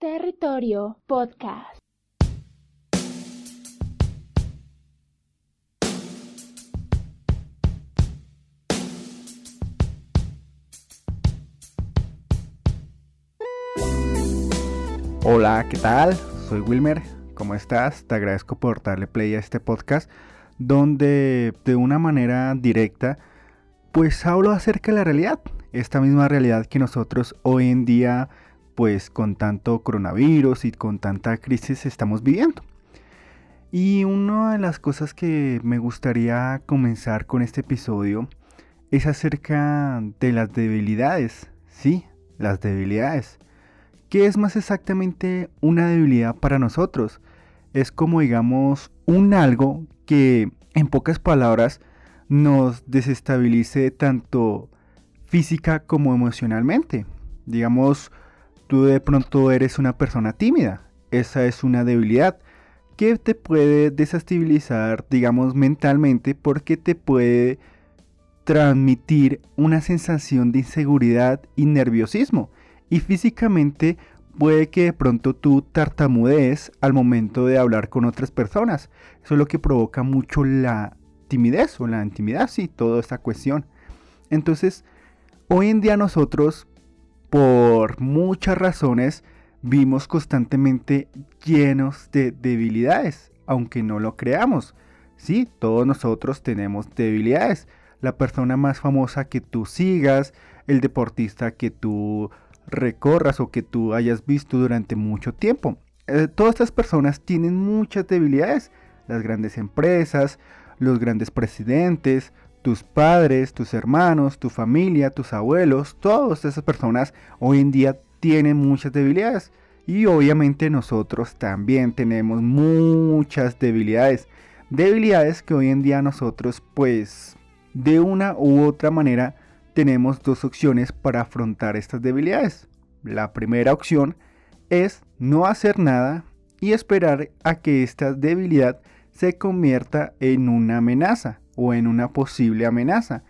Territorio Podcast. Hola, ¿qué tal? Soy Wilmer. ¿Cómo estás? Te agradezco por darle play a este podcast donde de una manera directa pues hablo acerca de la realidad, esta misma realidad que nosotros hoy en día pues con tanto coronavirus y con tanta crisis estamos viviendo. Y una de las cosas que me gustaría comenzar con este episodio es acerca de las debilidades, sí, las debilidades. ¿Qué es más exactamente una debilidad para nosotros? Es como digamos un algo que en pocas palabras nos desestabilice tanto física como emocionalmente. Digamos, tú de pronto eres una persona tímida. Esa es una debilidad que te puede desestabilizar, digamos, mentalmente porque te puede transmitir una sensación de inseguridad y nerviosismo. Y físicamente puede que de pronto tú tartamudees al momento de hablar con otras personas. Eso es lo que provoca mucho la timidez o la intimidad, sí, toda esta cuestión. Entonces, hoy en día nosotros, por muchas razones, vimos constantemente llenos de debilidades, aunque no lo creamos. Sí, todos nosotros tenemos debilidades. La persona más famosa que tú sigas, el deportista que tú recorras o que tú hayas visto durante mucho tiempo. Eh, todas estas personas tienen muchas debilidades. Las grandes empresas, los grandes presidentes, tus padres, tus hermanos, tu familia, tus abuelos, todas esas personas hoy en día tienen muchas debilidades. Y obviamente nosotros también tenemos muchas debilidades. Debilidades que hoy en día nosotros pues de una u otra manera tenemos dos opciones para afrontar estas debilidades. La primera opción es no hacer nada y esperar a que esta debilidad se convierta en una amenaza o en una posible amenaza.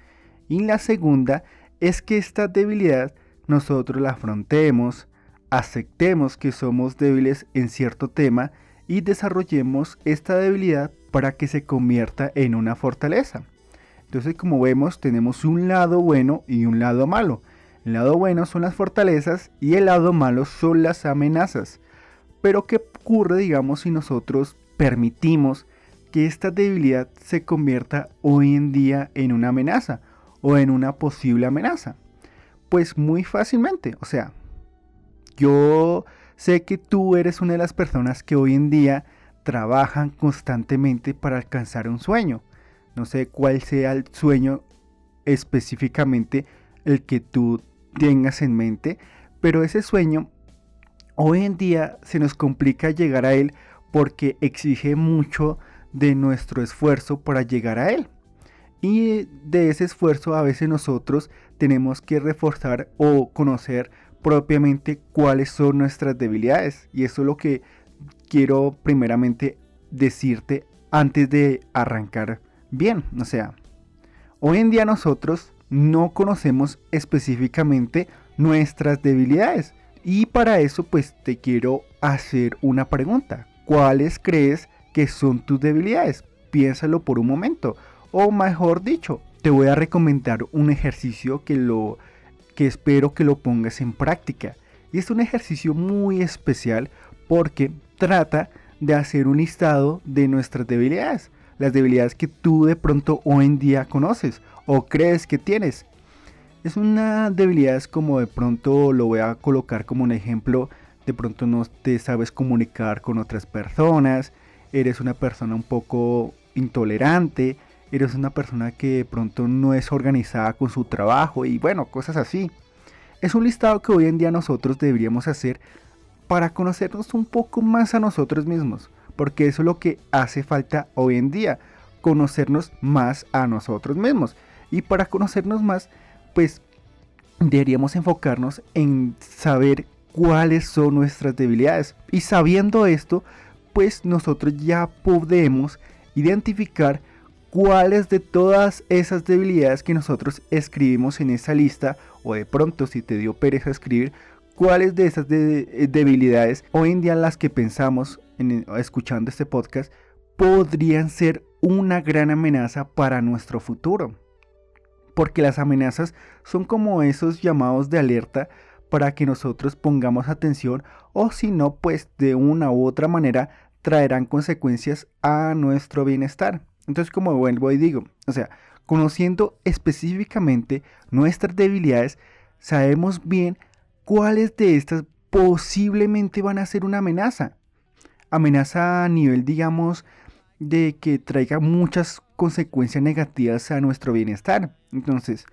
Y la segunda es que esta debilidad nosotros la afrontemos, aceptemos que somos débiles en cierto tema y desarrollemos esta debilidad para que se convierta en una fortaleza. Entonces como vemos tenemos un lado bueno y un lado malo. El lado bueno son las fortalezas y el lado malo son las amenazas. Pero ¿qué ocurre digamos si nosotros permitimos que esta debilidad se convierta hoy en día en una amenaza o en una posible amenaza? Pues muy fácilmente, o sea, yo sé que tú eres una de las personas que hoy en día trabajan constantemente para alcanzar un sueño. No sé cuál sea el sueño específicamente el que tú tengas en mente, pero ese sueño hoy en día se nos complica llegar a él porque exige mucho de nuestro esfuerzo para llegar a él. Y de ese esfuerzo a veces nosotros tenemos que reforzar o conocer propiamente cuáles son nuestras debilidades. Y eso es lo que quiero primeramente decirte antes de arrancar bien. O sea, hoy en día nosotros no conocemos específicamente nuestras debilidades. Y para eso pues te quiero hacer una pregunta. ¿Cuáles crees que son tus debilidades. Piénsalo por un momento. O mejor dicho, te voy a recomendar un ejercicio que lo que espero que lo pongas en práctica. Y es un ejercicio muy especial porque trata de hacer un listado de nuestras debilidades. Las debilidades que tú de pronto hoy en día conoces o crees que tienes. Es una debilidad como de pronto lo voy a colocar como un ejemplo. De pronto no te sabes comunicar con otras personas eres una persona un poco intolerante, eres una persona que de pronto no es organizada con su trabajo y bueno, cosas así. Es un listado que hoy en día nosotros deberíamos hacer para conocernos un poco más a nosotros mismos, porque eso es lo que hace falta hoy en día, conocernos más a nosotros mismos. Y para conocernos más, pues deberíamos enfocarnos en saber cuáles son nuestras debilidades. Y sabiendo esto, pues nosotros ya podemos identificar cuáles de todas esas debilidades que nosotros escribimos en esa lista, o de pronto si te dio pereza escribir, cuáles de esas eh, debilidades hoy en día las que pensamos en, escuchando este podcast podrían ser una gran amenaza para nuestro futuro. Porque las amenazas son como esos llamados de alerta para que nosotros pongamos atención o si no, pues de una u otra manera traerán consecuencias a nuestro bienestar. Entonces, como vuelvo y digo, o sea, conociendo específicamente nuestras debilidades, sabemos bien cuáles de estas posiblemente van a ser una amenaza. Amenaza a nivel, digamos, de que traiga muchas consecuencias negativas a nuestro bienestar. Entonces,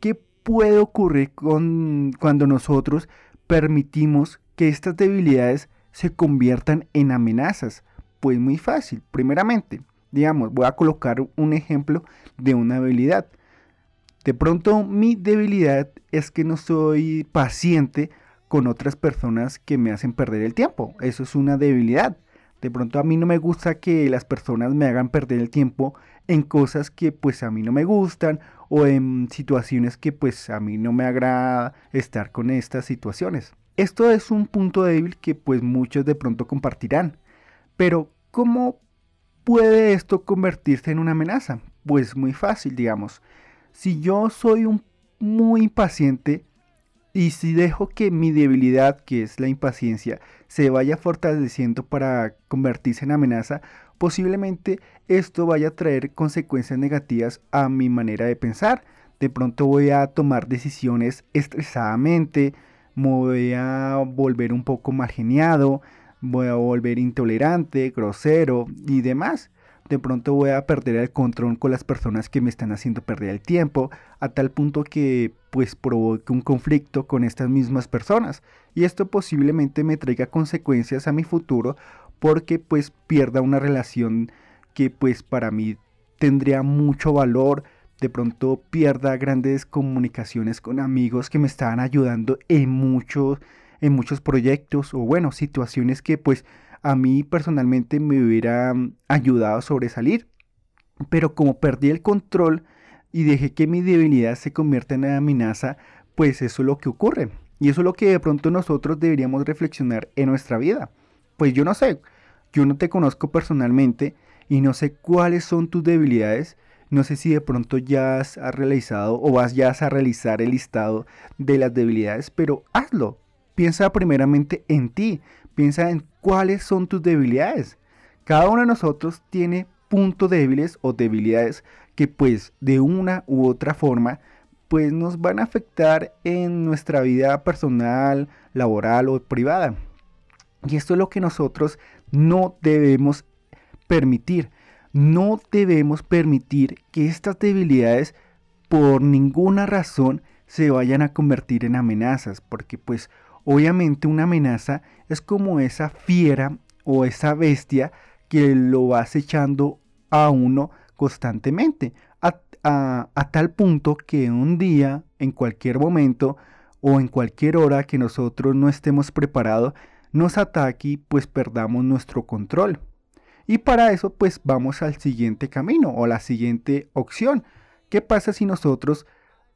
¿qué puede ocurrir con, cuando nosotros permitimos que estas debilidades se conviertan en amenazas? Pues muy fácil. Primeramente, digamos, voy a colocar un ejemplo de una debilidad. De pronto mi debilidad es que no soy paciente con otras personas que me hacen perder el tiempo. Eso es una debilidad. De pronto a mí no me gusta que las personas me hagan perder el tiempo en cosas que pues a mí no me gustan o en situaciones que pues a mí no me agrada estar con estas situaciones. Esto es un punto débil que pues muchos de pronto compartirán. Pero ¿cómo puede esto convertirse en una amenaza? Pues muy fácil, digamos. Si yo soy un muy impaciente y si dejo que mi debilidad, que es la impaciencia, se vaya fortaleciendo para convertirse en amenaza, posiblemente esto vaya a traer consecuencias negativas a mi manera de pensar. De pronto voy a tomar decisiones estresadamente, me voy a volver un poco mal geniado, voy a volver intolerante, grosero y demás. De pronto voy a perder el control con las personas que me están haciendo perder el tiempo, a tal punto que pues provoque un conflicto con estas mismas personas. Y esto posiblemente me traiga consecuencias a mi futuro porque pues pierda una relación que pues para mí tendría mucho valor, de pronto pierda grandes comunicaciones con amigos que me estaban ayudando en muchos en muchos proyectos o bueno, situaciones que pues a mí personalmente me hubiera ayudado a sobresalir. Pero como perdí el control y dejé que mi debilidad se convierta en amenaza, pues eso es lo que ocurre. Y eso es lo que de pronto nosotros deberíamos reflexionar en nuestra vida. Pues yo no sé, yo no te conozco personalmente y no sé cuáles son tus debilidades. No sé si de pronto ya has realizado o vas ya a realizar el listado de las debilidades, pero hazlo. Piensa primeramente en ti, piensa en cuáles son tus debilidades. Cada uno de nosotros tiene puntos débiles o debilidades que pues de una u otra forma pues nos van a afectar en nuestra vida personal, laboral o privada. Y esto es lo que nosotros no debemos permitir. No debemos permitir que estas debilidades por ninguna razón se vayan a convertir en amenazas, porque pues Obviamente una amenaza es como esa fiera o esa bestia que lo va acechando a uno constantemente, a, tal punto que un día, en cualquier momento o en cualquier hora que nosotros no estemos preparados, nos ataque y pues perdamos nuestro control. Y para eso pues vamos al siguiente camino o la siguiente opción. ¿Qué pasa si nosotros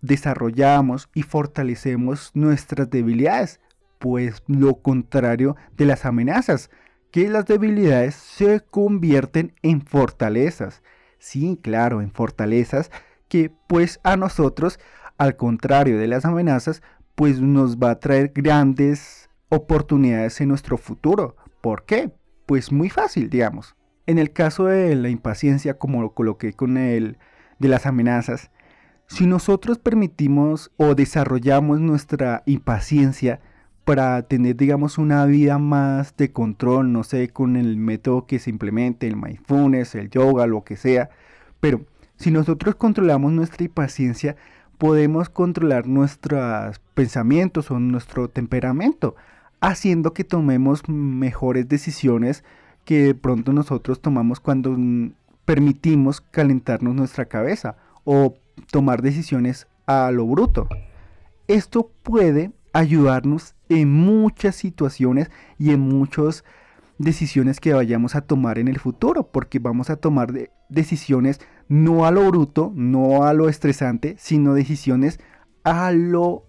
desarrollamos y fortalecemos nuestras debilidades? Pues lo contrario de las amenazas, que las debilidades se convierten en fortalezas. Sí, claro, en fortalezas que pues a nosotros, al contrario de las amenazas, pues nos va a traer grandes oportunidades en nuestro futuro. ¿Por qué? Pues muy fácil, digamos. En el caso de la impaciencia, como lo coloqué con el de las amenazas, si nosotros permitimos o desarrollamos nuestra impaciencia, para tener, digamos, una vida más de control, no sé, con el método que se implemente, el mindfulness, el yoga, lo que sea. Pero si nosotros controlamos nuestra impaciencia, podemos controlar nuestros pensamientos o nuestro temperamento, haciendo que tomemos mejores decisiones que de pronto nosotros tomamos cuando permitimos calentarnos nuestra cabeza o tomar decisiones a lo bruto. Esto puede ayudarnos en muchas situaciones y en muchas decisiones que vayamos a tomar en el futuro, porque vamos a tomar decisiones no a lo bruto, no a lo estresante, sino decisiones a lo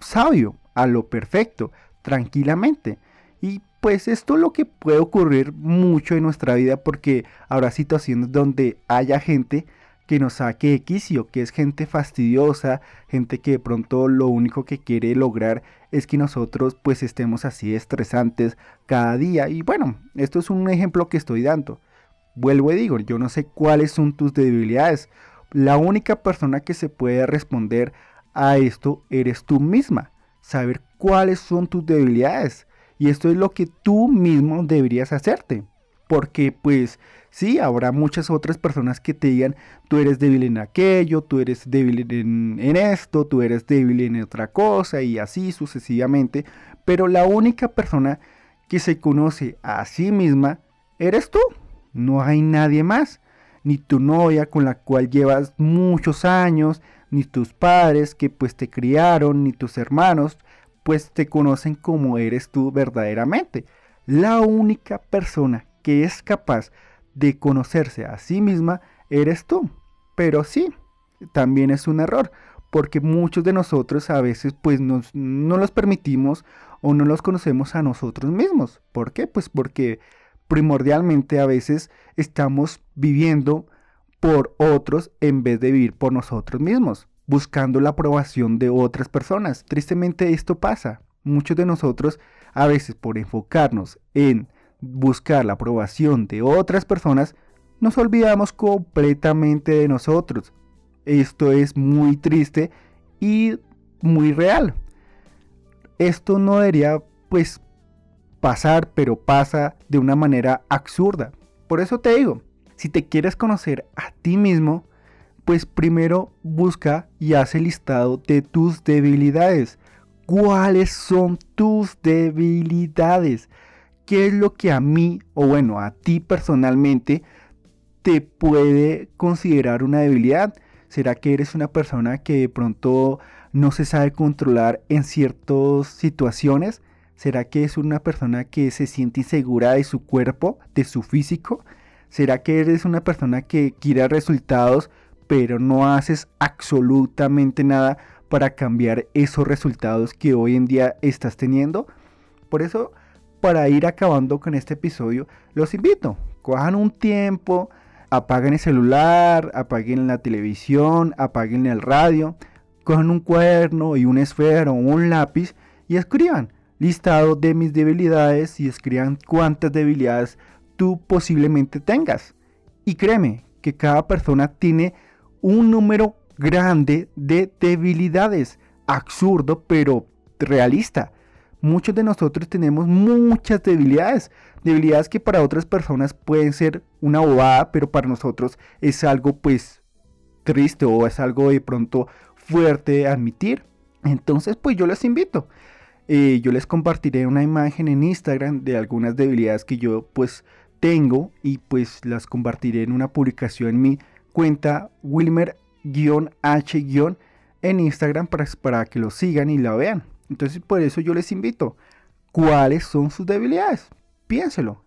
sabio, a lo perfecto, tranquilamente. Y pues esto es lo que puede ocurrir mucho en nuestra vida porque habrá situaciones donde haya gente que nos saque de quicio, que es gente fastidiosa, gente que de pronto lo único que quiere lograr es que nosotros pues estemos así estresantes cada día. Y bueno, esto es un ejemplo que estoy dando. Vuelvo y digo, yo no sé cuáles son tus debilidades. La única persona que se puede responder a esto eres tú misma. Saber cuáles son tus debilidades. Y esto es lo que tú mismo deberías hacerte. Porque pues sí, habrá muchas otras personas que te digan, tú eres débil en aquello, tú eres débil en, esto, tú eres débil en otra cosa y así sucesivamente. Pero la única persona que se conoce a sí misma eres tú. No hay nadie más. Ni tu novia con la cual llevas muchos años, ni tus padres que pues te criaron, ni tus hermanos, pues te conocen como eres tú verdaderamente. La única persona que es capaz de conocerse a sí misma eres tú. Pero sí, también es un error, porque muchos de nosotros a veces pues nos, no los permitimos o no los conocemos a nosotros mismos. ¿Por qué? Pues porque primordialmente a veces estamos viviendo por otros en vez de vivir por nosotros mismos, buscando la aprobación de otras personas. Tristemente esto pasa. Muchos de nosotros a veces por enfocarnos en buscar la aprobación de otras personas, nos olvidamos completamente de nosotros. Esto es muy triste y muy real. Esto no debería pues pasar, pero pasa de una manera absurda. Por eso te digo, si te quieres conocer a ti mismo, pues primero busca y hace listado de tus debilidades. ¿Cuáles son tus debilidades? Qué es lo que a mí, o bueno, a ti personalmente, te puede considerar una debilidad. ¿Será que eres una persona que de pronto no se sabe controlar en ciertas situaciones? ¿Será que es una persona que se siente insegura de su cuerpo, de su físico? ¿Será que eres una persona que quiere resultados pero no haces absolutamente nada para cambiar esos resultados que hoy en día estás teniendo? Por eso para ir acabando con este episodio, los invito, cojan un tiempo, apaguen el celular, apaguen la televisión, apaguen el radio, cojan un cuaderno y un esfero o un lápiz y escriban listado de mis debilidades y escriban cuántas debilidades tú posiblemente tengas. Y créeme que cada persona tiene un número grande de debilidades. Absurdo, pero realista muchos de nosotros tenemos muchas debilidades. Debilidades que para otras personas pueden ser una bobada, pero para nosotros es algo pues triste o es algo de pronto fuerte de admitir. Entonces pues yo les invito. Eh, yo les compartiré una imagen en Instagram de algunas debilidades que yo pues tengo y pues las compartiré en una publicación en mi cuenta Wilmer-H- en Instagram para, para que lo sigan y la vean. Entonces por eso yo les invito. ¿Cuáles son sus debilidades? Piénselo.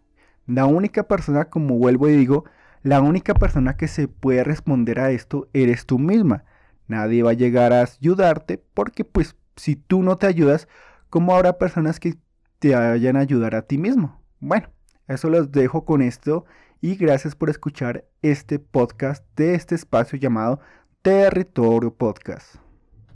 La única persona, como vuelvo y digo, la única persona que se puede responder a esto eres tú misma. Nadie va a llegar a ayudarte porque pues si tú no te ayudas, ¿cómo habrá personas que te vayan a ayudar a ti mismo? Bueno, eso los dejo con esto y gracias por escuchar este podcast de este espacio llamado Territorio Podcast.